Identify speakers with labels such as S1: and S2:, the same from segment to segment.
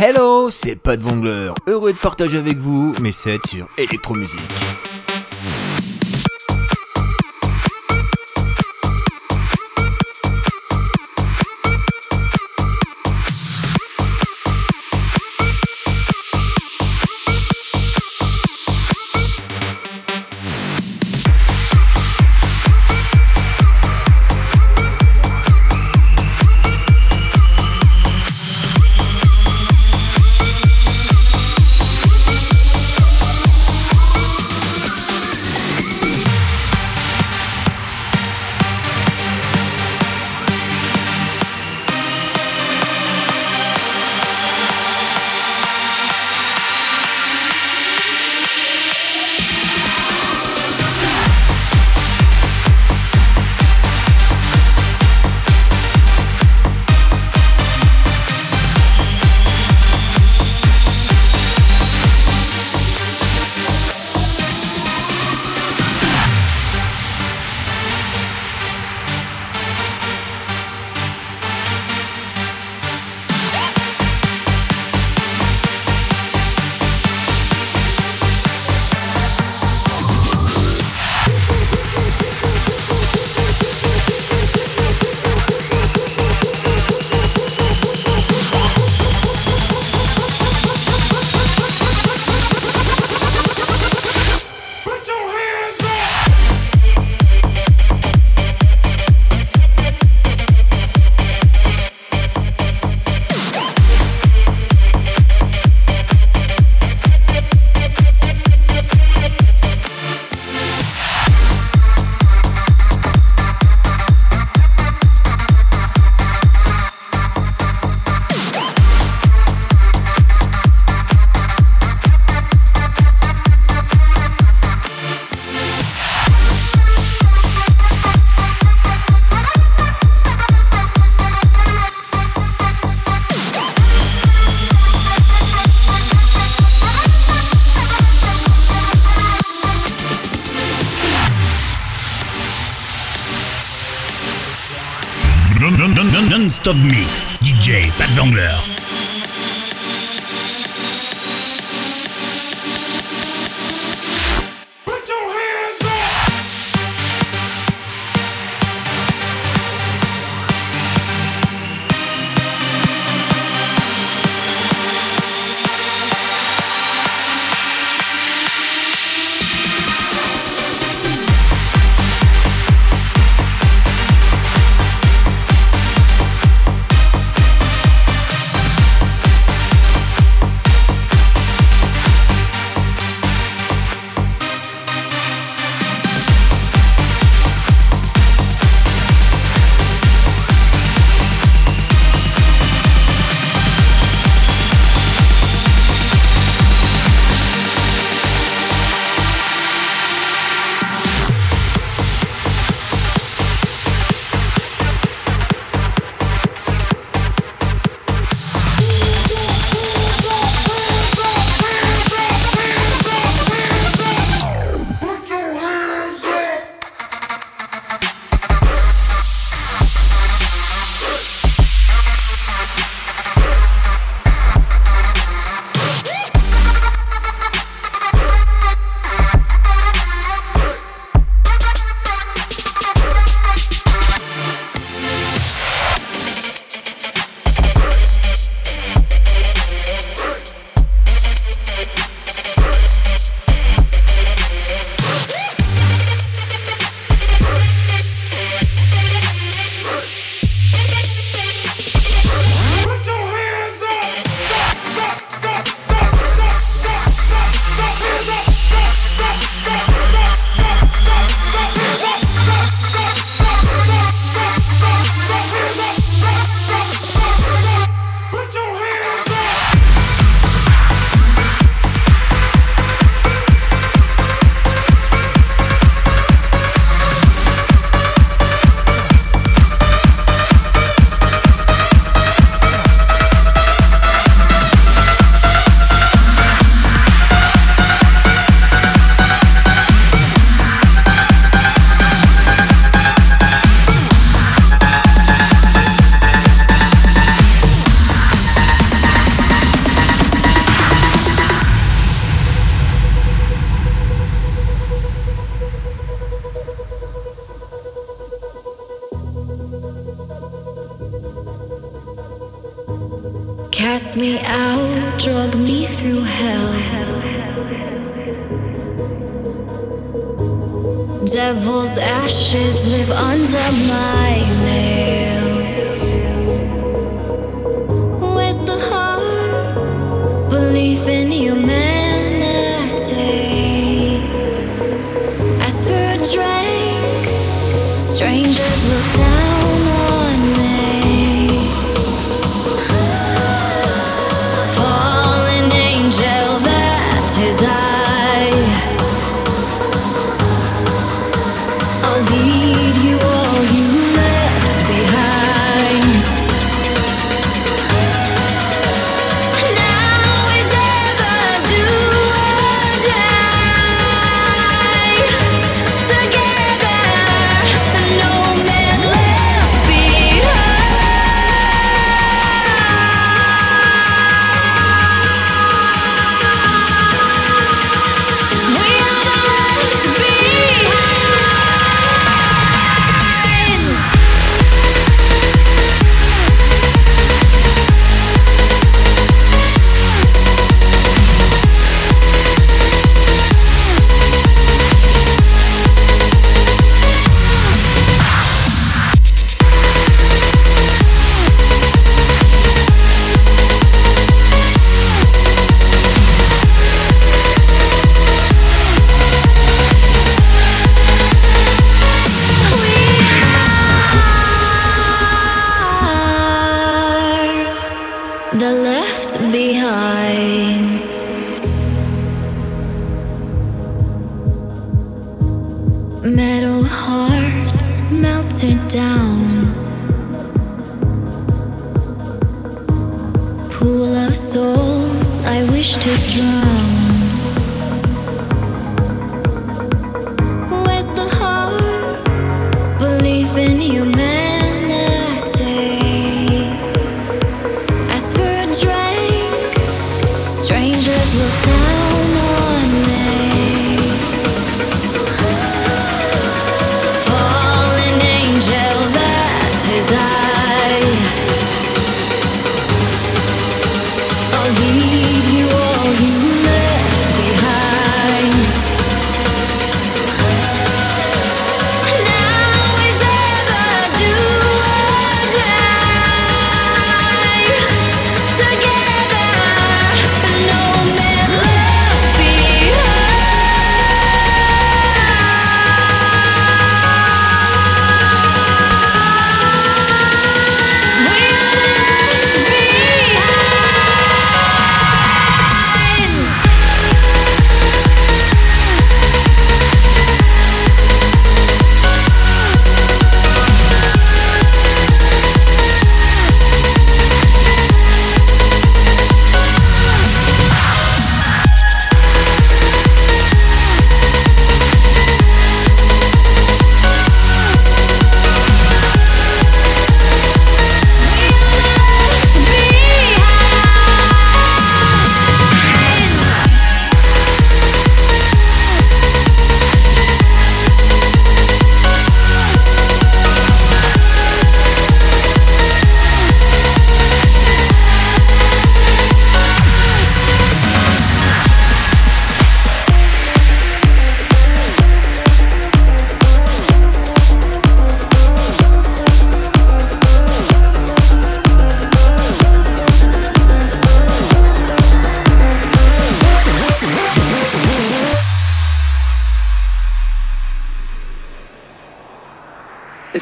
S1: Hello, c'est Pat Vongler, heureux de partager avec vous mes sets sur électromusique.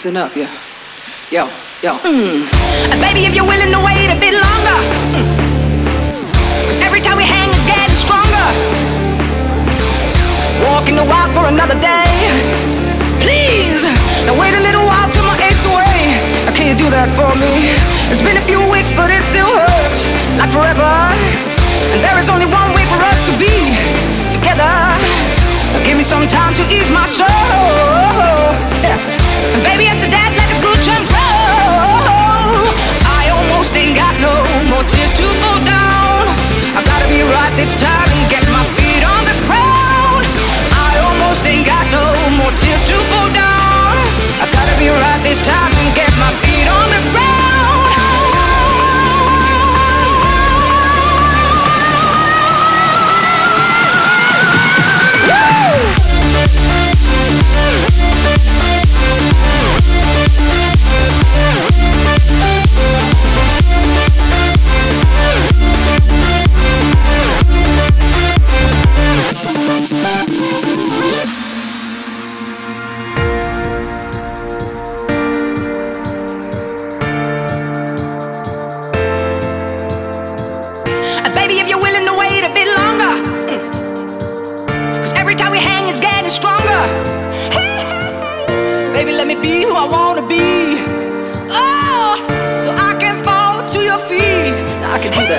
S2: Listen up, yo. Yo, yo.
S3: And baby, if you're willing to wait a bit longer. Hmm. Cause every time we hang, it's getting stronger. Walking the walk for another day. Please, now wait a little while till my aches away. Now, can you do that for me? It's been a few weeks, but it still hurts. Like forever. And there is only one way for us to be together. Give me some time to ease my soul. And baby, after that, let the good time roll. I almost ain't got no more tears to fall down. I gotta be right this time and get my feet on the ground. I almost ain't got no more tears to fall down. I gotta be right this time and get my feet on the ground.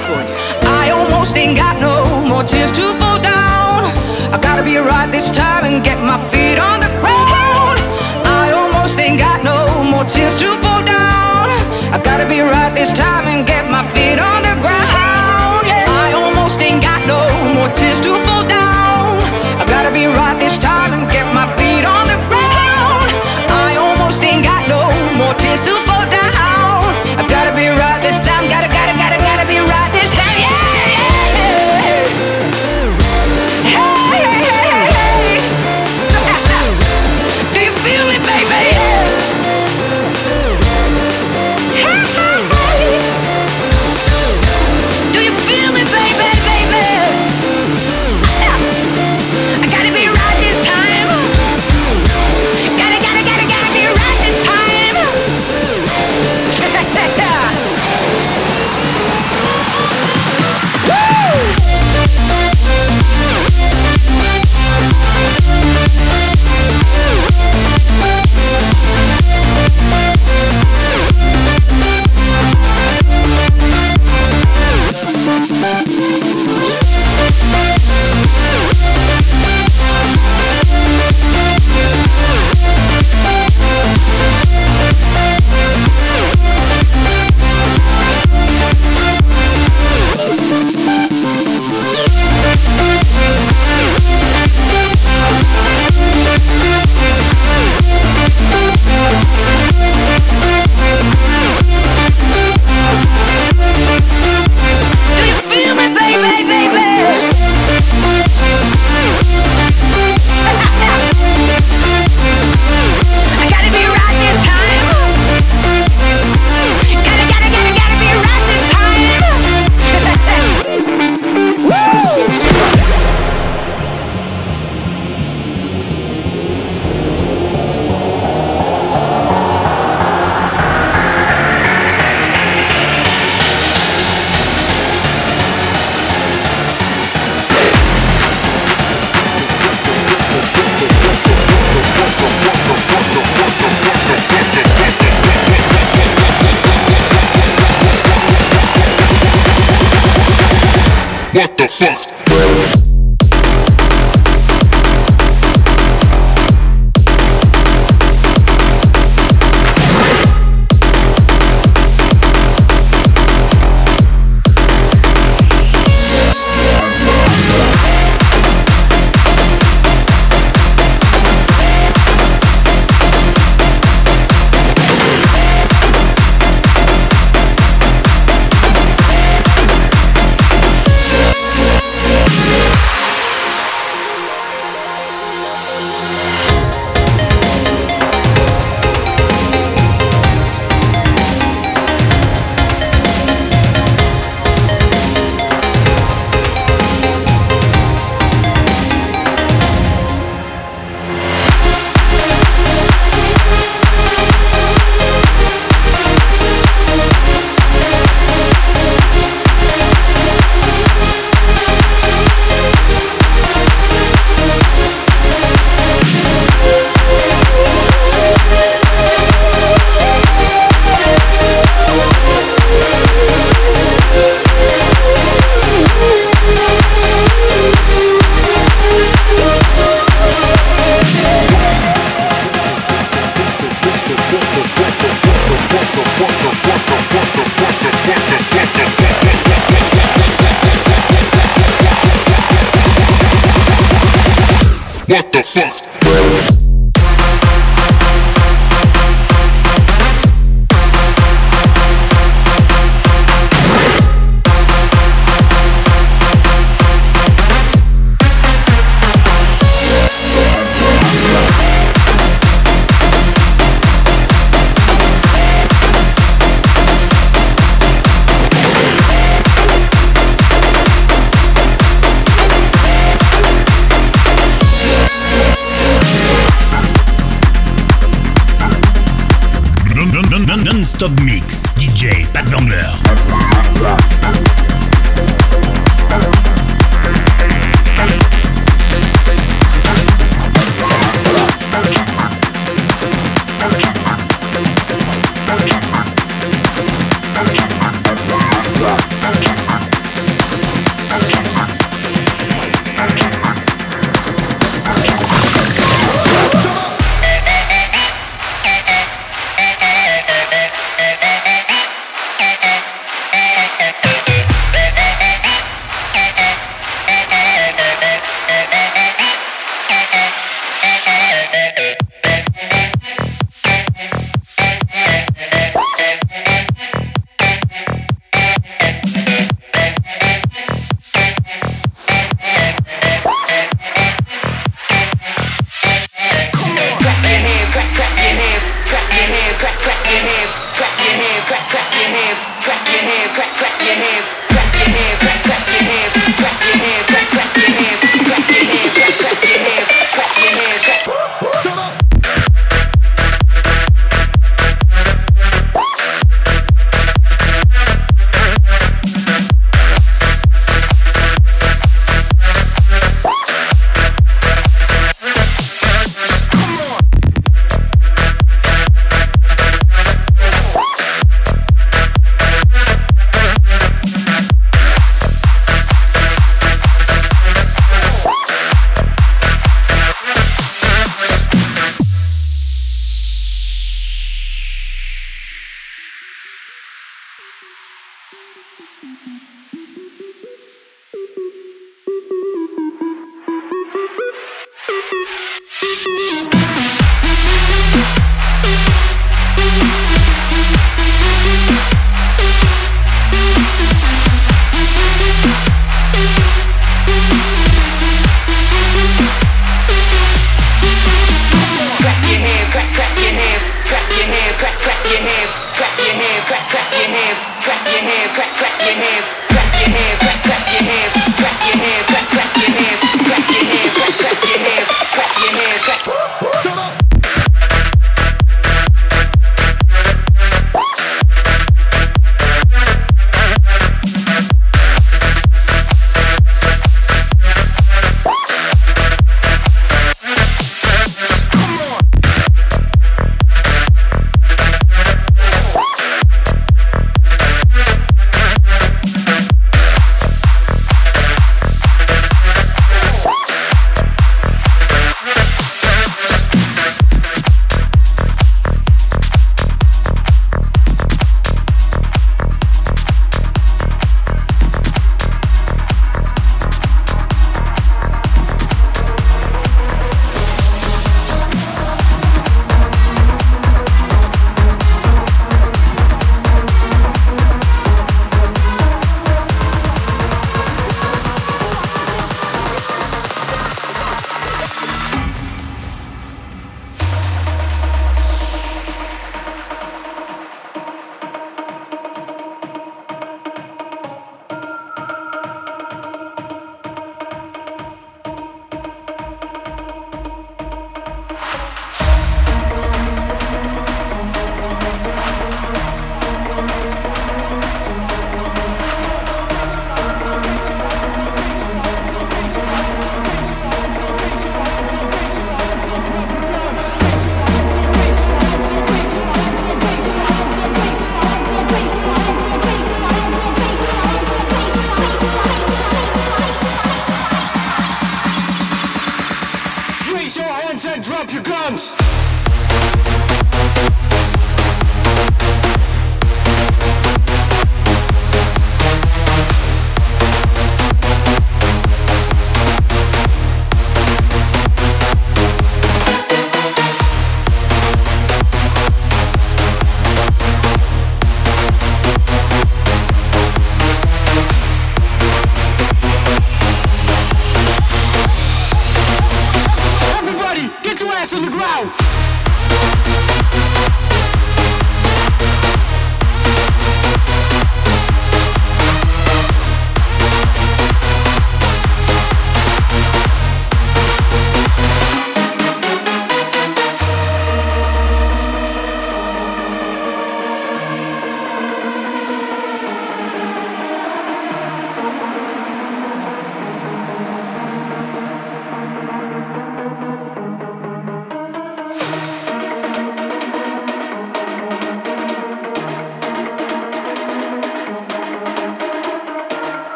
S3: I almost ain't got no more tears to fall down. I gotta be right this time and get my feet on the ground. I almost ain't got no more tears to fall down. I gotta be right this time and get my feet on the ground. Yeah. I almost ain't got no more tears to fall down. fist.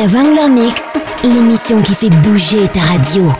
S3: The
S4: Wrangler Mix, l'émission qui fait bouger ta radio.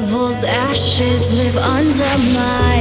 S5: devil's ashes live under my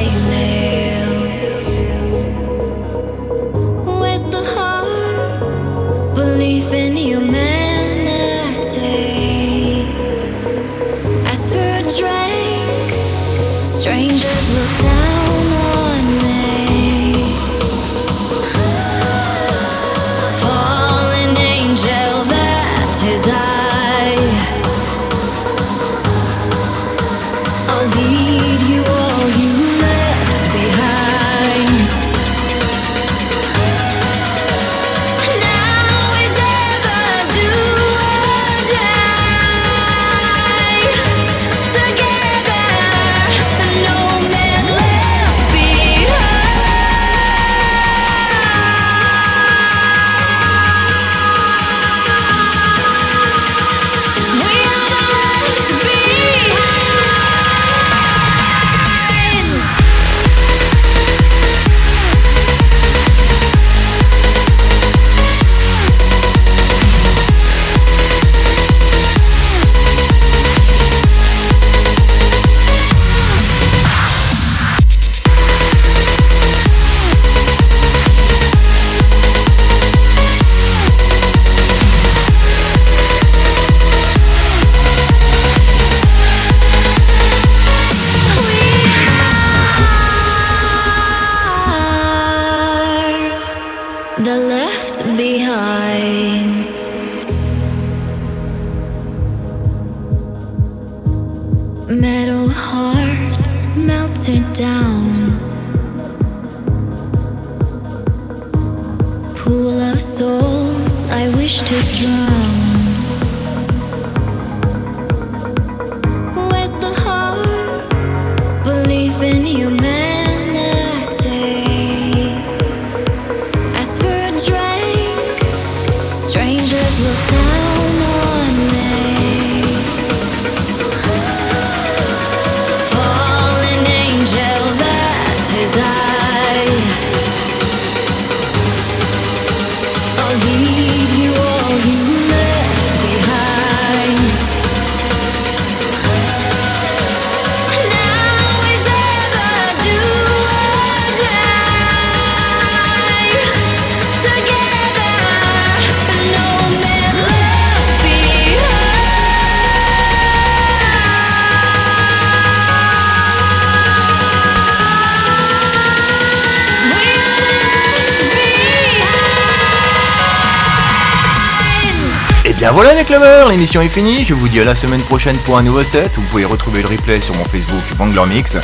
S1: l'émission est finie. Je vous dis à la semaine prochaine pour un nouveau set. Vous pouvez retrouver le replay sur mon Facebook Bangler Mix.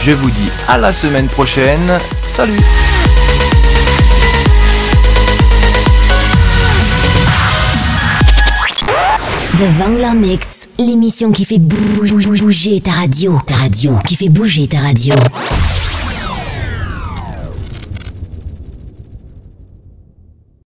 S1: Je vous dis à la semaine prochaine. Salut
S4: The Vangler Mix, l'émission qui fait bouger ta radio, ta radio, qui fait bouger ta radio.